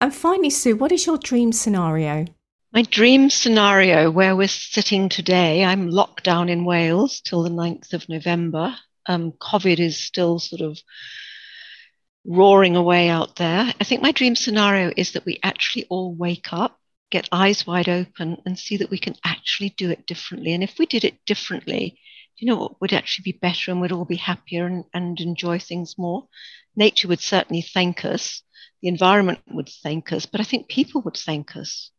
And finally, Sue, what is your dream scenario? My dream scenario where we're sitting today, I'm locked down in Wales till the 9th of November. Um, COVID is still sort of roaring away out there. I think my dream scenario is that we actually all wake up, get eyes wide open, and see that we can actually do it differently. And if we did it differently, you know what would actually be better and we'd all be happier and, and enjoy things more? Nature would certainly thank us, the environment would thank us, but I think people would thank us.